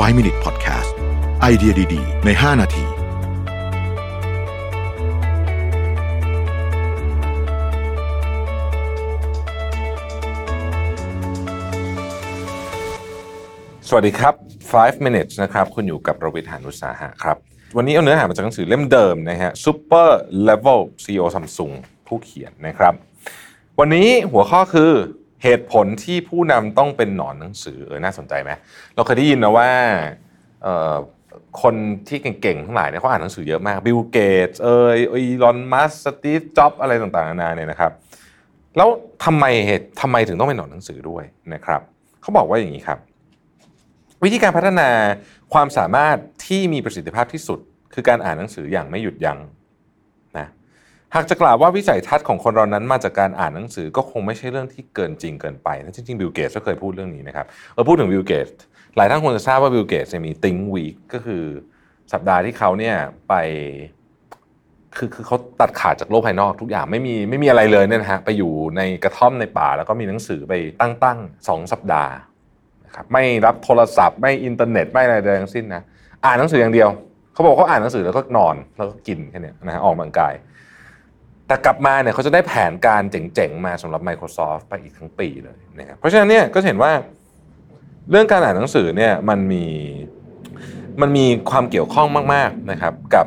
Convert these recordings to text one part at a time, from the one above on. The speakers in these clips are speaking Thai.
5 Minute Podcast ไอเดียดี ๆ ใน 5 นาทีสวัสดีครับ 5 minutes นะครับ คุณอยู่กับประวิทยานุสาหะครับ วันนี้เอาเนื้อหามาจากหนังสือเล่มเดิมนะฮะ Super Level CEO Samsung ผู้เขียนนะครับ วันนี้หัวข้อคือ เหตุผลที่ผู้นำต้องเป็นหนอนหนังสือเออน่าสนใจไหมเราเคยได้ยินนะว่าคนที่เก่งๆทั้งหลายเนี่ยเขาอ่านหนังสือเยอะมากบิลเกตเอยอีลอนมัสสตีฟจ็อบอะไรต่างๆนานาเนี่ยนะครับ แล้วทำไมเหตุทำไมถึงต้องเป็นหนอนหนังสือด้วยนะครับเขาบอกว่าอย่างนี้ครับ วิธีการพัฒนาความสามารถที่มีประสิทธิภาพที่สุด คือการอ่านหนังสืออย่างไม่หยุดยัง้ง หากจะกล่าวว่าวิสัยทัศน์ของคนเรานั้นมาจากการอ่านหนังสือก็คงไม่ใช่เรื่องที่เกินจริงเกินไปนะจริงๆบิลเกตส์ก็เคยพูดเรื่องนี้นะครับเออพูดถึงบิลเกตส์หลายท่านคงจะทราบว่าบิลเกตส์มี Think Week ก็คือสัปดาห์ที่เขาเนี่ยไปคือคือเขาตัดขาดจากโลกภายนอกทุกอย่างไม่มีไม่มีอะไรเลยเนี่ยนะฮะไปอยู่ในกระท่อมในป่า แล้วก็มีหนังสือไปตั้งตั้งสองสัปดาห์นะครับไม่รับโทรศัพท์ ไม่อินเทอร์เน็ตไม่อะไรใดทั้งสิ้นนะอ่านหนังสืออย่างเดียว เขาบอกเขาอ่านหนังสือแล้วก็นอนแล้วก็กินแค่นี้นะฮะออกกำลังกาย แต่กลับมาเนี่ยเขาจะได้แผนการเจ๋งๆมาสำหรับ Microsoft ไปอีกทั้งปีเลยนะครับเพราะฉะนั้นเนี่ยก็เห็นว่าเรื่องการอ่านหนังสือเนี่ยมันมีมันมีความเกี่ยวข้องมากๆนะครับกับ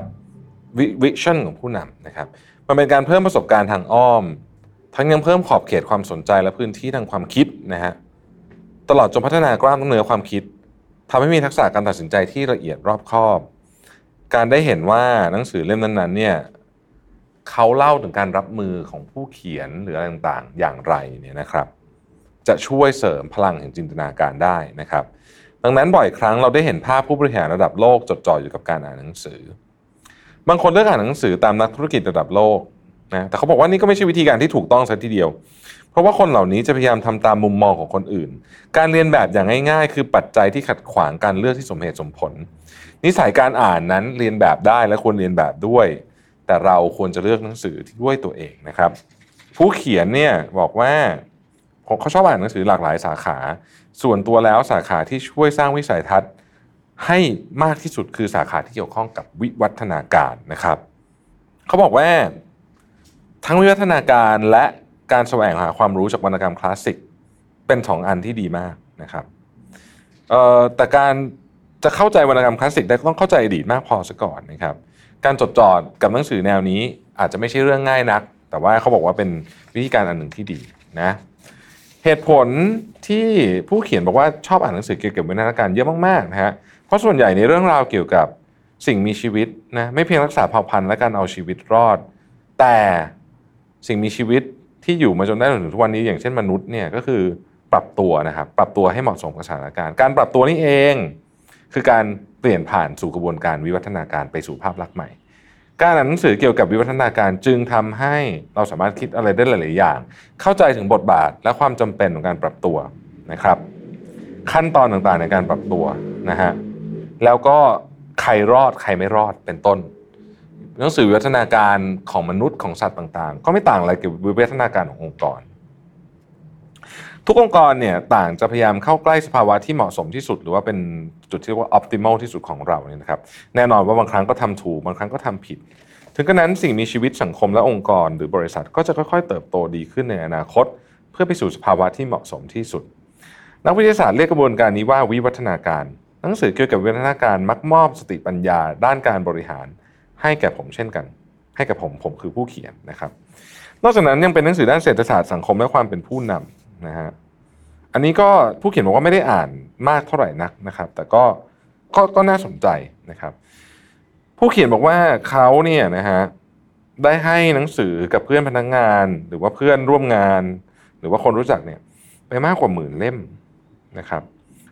วิชั่นของผู้นำนะครับมันเป็นการเพิ่มประสบการณ์ทางอ้อม ทั้งยังเพิ่มขอบเขตความสนใจและพื้นที่ทางความคิดนะฮะตลอดจนพัฒนากล้ามเนื้อความคิดทำให้มีทักษะการตัดสินใจที่ละเอียดรอบคอบ การได้เห็นว่าหนังสือเล่มนั้นๆเนี่ย เขาเล่าถึงการรับมือของผู้เขียนหรืออะไรต่างๆ อย่างไรเนี่ยนะครับ จะช่วยเสริมพลังแห่งจินตนาการได้นะครับ ดังนั้นบ่อยครั้งเราได้เห็นภาพผู้บริหารระดับโลกจดจ่ออยู่กับการอ่านหนังสือ บางคนเลือกอ่านหนังสือตามนักธุรกิจระดับโลกนะแต่เขาบอกว่านี่ก็ไม่ใช่วิธีการที่ถูกต้องซะทีเดียว เพราะว่าคนเหล่านี้จะพยายามทำตามมุมมองของคนอื่น การเรียนแบบอย่างง่าย ๆ คือปัจจัยที่ขัดขวางการเลือกที่สมเหตุสมผล นิสัยการอ่านนั้นเรียนแบบได้และควรเรียนแบบด้วย แต่เราควรจะเลือกหนังสือที่ด้วยตัวเองนะครับ ผู้เขียนเนี่ยบอกว่าเขาชอบอ่านหนังสือหลากหลายสาขา ส่วนตัวแล้วสาขาที่ช่วยสร้างวิสัยทัศน์ ให้มากที่สุดคือสาขาที่เกี่ยวข้องกับวิวัฒนาการนะครับเขาบอกว่า ทั้งวิวัฒนาการและการแสวงหาความรู้จากวรรณกรรมคลาสสิกเป็นสองอันที่ดีมากนะครับแต่การจะเข้าใจวรรณกรรมคลาสสิกได้ต้องเข้าใจอดีตมากพอซะก่อนนะครับ การจดจ่อกับหนังสือแนวนี้อาจจะไม่ใช่เรื่องง่ายนัก แต่ว่าเขาบอกว่าเป็นวิธีการอันหนึ่งที่ดีนะเหตุผลที่ผู้เขียนบอกว่าชอบอ่านหนังสือเกี่ยวกับวิวัฒนาการเยอะมากๆนะฮะเพราะส่วนใหญ่ในเรื่องราวเกี่ยวกับสิ่งมีชีวิตนะไม่เพียงรักษาเผ่าพันธุ์และการเอาชีวิตรอด แต่สิ่งมีชีวิตที่อยู่มาจนได้ถึงทุกวันนี้อย่างเช่นมนุษย์เนี่ยก็คือปรับตัวนะครับปรับตัวให้เหมาะสมกับสถานการณ์ การปรับตัวนี่เอง คือการ ปลี่ยนผ่านสู่กระบวนการวิวัฒนาการไปสู่ภาพลักษณ์ใหม่ การอ่านหนังสือเกี่ยวกับวิวัฒนาการจึงทำให้เราสามารถคิดอะไรได้หลาย ๆ อย่าง เข้าใจถึงบทบาทและความจำเป็นของการปรับตัวนะครับ ขั้นตอนต่าง ๆ ในการปรับตัวนะฮะแล้วก็ใครรอดใครไม่รอดเป็นต้น หนังสือวิวัฒนาการของมนุษย์ของสัตว์ต่าง ๆ ก็ไม่ต่างอะไรกับวิวัฒนาการขององค์กร ทุกองค์กรเนี่ยต่างจะพยายามเข้าใกล้สภาวะที่เหมาะสมที่สุด หรือว่าเป็นจุดที่เรียกว่า optimal ที่สุดของเราเนี่ยนะครับแน่นอนว่าบางครั้งก็ทำถูกบางครั้งก็ทำผิด ถึงกระนั้นสิ่งมีชีวิตสังคมและองค์กร หรือบริษัทก็จะค่อยๆ เติบโตดีขึ้นในอนาคต เพื่อไปสู่สภาวะที่เหมาะสมที่สุด นักวิทยาศาสตร์เรียกกระบวนการนี้ว่าวิวัฒนาการ หนังสือเกี่ยวกับวิวัฒนาการมักมอบสติปัญญา ด้านการบริหาร ให้แก่ผมเช่นกัน ให้กับผมผมคือผู้เขียนนะครับ นอกจากนั้นยังเป็นหนังสือด้านเศรษฐศาสตร์สังคมและความเป็นผู้นำ นะฮะอันนี้ก็ผู้เขียนบอกว่าไม่ได้อ่านมากเท่าไหร่นักนะครับ แต่ก็ก็ก็น่าสนใจนะครับ ผู้เขียนบอกว่าเขาเนี่ยนะฮะได้ให้หนังสือกับเพื่อนพนักงงาน หรือว่าเพื่อนร่วมงาน หรือว่าคนรู้จักเนี่ย ไปมากกว่าหมื่นเล่มนะครับ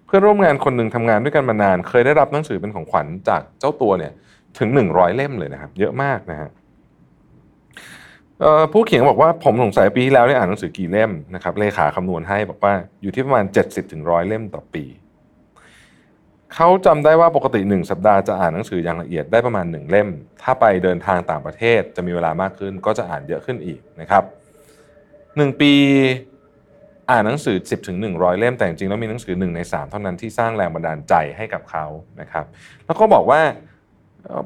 เพื่อนร่วมงานคนหนึ่งทำงานด้วยกันมานาน เคยได้รับหนังสือเป็นของขวัญจากเจ้าตัวเนี่ยถึงหนึ่งร้อยเล่มเลยนะครับ เยอะมากนะฮะ ผู้เขียนบอกว่าผมสงสัยปีที่แล้วเนี่ยอ่านหนังสือกี่เล่มนะครับเลขาคำนวณให้บอกว่าอยู่ที่ประมาณ 70ถึงร้อยเล่มต่อปีเขาจำได้ว่าปกติ 1 สัปดาห์จะอ่านหนังสืออย่างละเอียดได้ประมาณ 1 เล่ม ถ้าไปเดินทางต่างประเทศจะมีเวลามากขึ้นก็จะอ่านเยอะขึ้นอีกนะครับ1ปีอ่านหนังสือ 10ถึง100 เล่มแต่จริงๆแล้วมีหนังสือ1ใน3 เท่านั้นที่สร้างแรงบันดาลใจให้กับเขานะครับ แล้วก็บอกว่า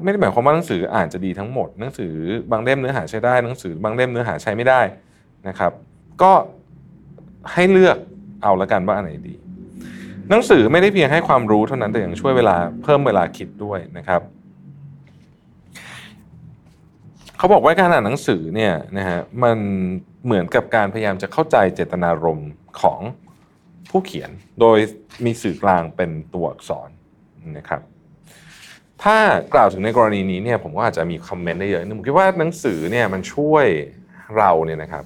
ไม่ได้หมายความว่าหนังสืออ่านจะดีทั้งหมด หนังสือบางเล่มเนื้อหาใช้ได้ หนังสือบางเล่มเนื้อหาใช้ไม่ได้นะครับ ก็ให้เลือกเอาละกันว่าอันไหนดี หนังสือไม่ได้เพียงให้ความรู้เท่านั้นแต่ยังช่วยเวลาเพิ่มเวลาคิดด้วยนะครับเขาบอกว่าการอ่านหนังสือเนี่ยนะฮะมันเหมือนกับการพยายามจะเข้าใจเจตนารมณ์ของผู้เขียน โดยมีสื่อกลางเป็นตัวอักษรนะครับ ถ้ากล่าวถึงในกรณีนี้เนี่ยผมก็อาจจะมีคอมเมนต์ได้เยอะนึงผมคิดว่าหนังสือเนี่ยมันช่วยเราเนี่ยนะครับ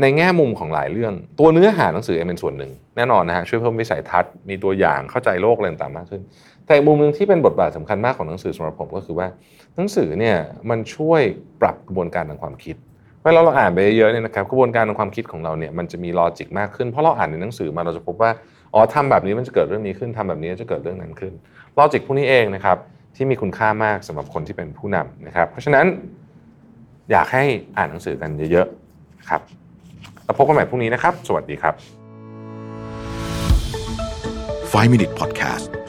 ในแง่มุมของหลายเรื่อง ตัวเนื้อหาหนังสือเองเป็นส่วนหนึ่ง แน่นอนนะฮะช่วยเพิ่มวิสัยทัศน์มีตัวอย่างเข้าใจโลกอะไรต่างๆมากขึ้น แต่มุมหนึ่งที่เป็นบทบาทสำคัญมากของหนังสือสำหรับผมก็คือว่าหนังสือเนี่ยมันช่วยปรับกระบวนการทางความคิด เวลาเราอ่านไปเยอะเนี่ยนะครับกระบวนการทางความคิดของเราเนี่ยมันจะมีลอจิกมากขึ้นเพราะเราอ่านในหนังสือมาเราจะพบว่าอ๋อทำแบบนี้มันจะเกิดเรื่องนี้ขึ้นทำแบบนี้จะเกิดเรื่องนั้นขึ้นลอจิกพวกนี้เองนะครับที่มีคุณค่ามากสำหรับคนที่เป็นผู้นำนะครับ เพราะฉะนั้นอยากให้อ่านหนังสือกันเยอะๆครับแล้วพบกันใหม่พรุ่งนี้นะครับ สวัสดีครับ 5 Minute Podcast